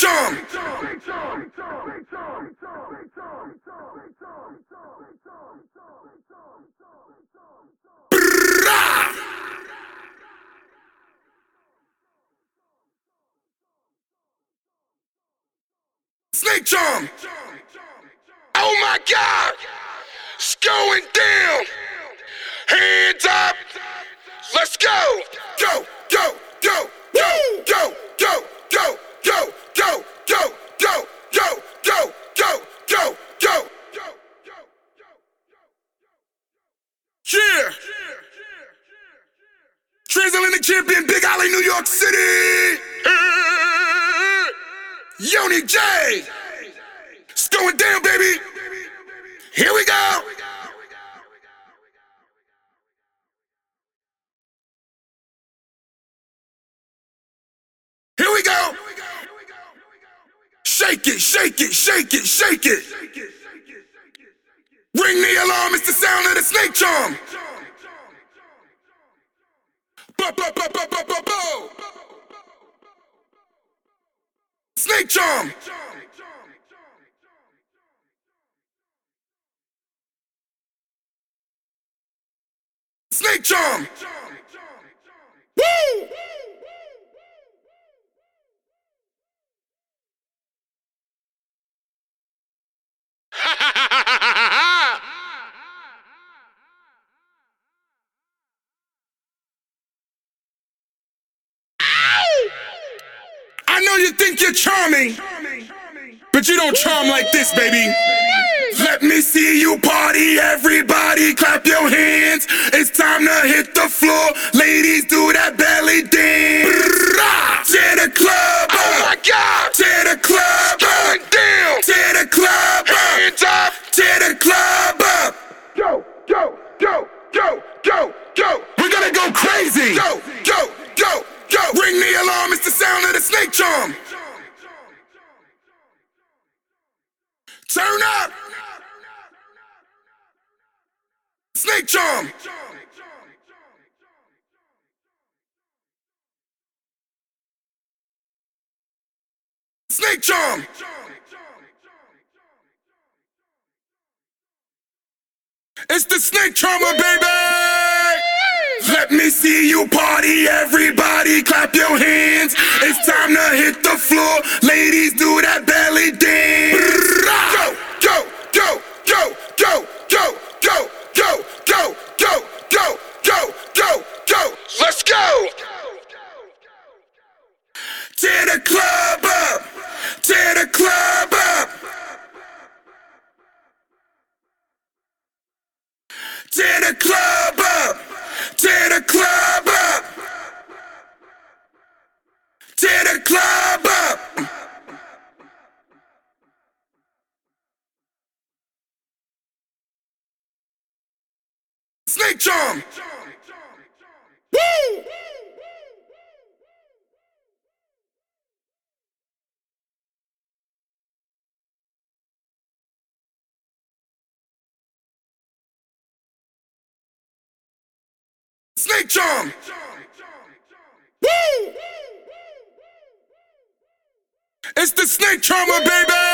charm. Snake charm. Oh my God! It's going down. Hands up. Let's go, go, go, go, go, Champion, Big Alley, New York City. Yoni Jay. It's going down, baby. Here we go. Here we go. Shake it, shake it, shake it, shake it. Ring the alarm, it's the sound of the snake charm. Snake charm. Snake charm. Woo! You think you're charming, but you don't charm like this, baby. Let me see you party, everybody clap your hands. It's time to hit the floor. Ladies, do that belly dance. Tear the club up. Oh my God. Tear the club Going down. Tear the club up. Hands up. Tear the club up. Go, go, go, go, go, go. We're gonna go crazy. Go, go, go, go. Ring the alarm, it's the sound of the snake charm. Turn up. Snake charm. Snake charm. It's the snake charmer, baby. Let me see you party, everybody clap your hands. It's time to hit the floor. Ladies, do that belly dance. Tear the club up. Tear the club up. Tear the club up. Snake charm. Woo! Snake charm. Woo! It's the snake charmer, baby.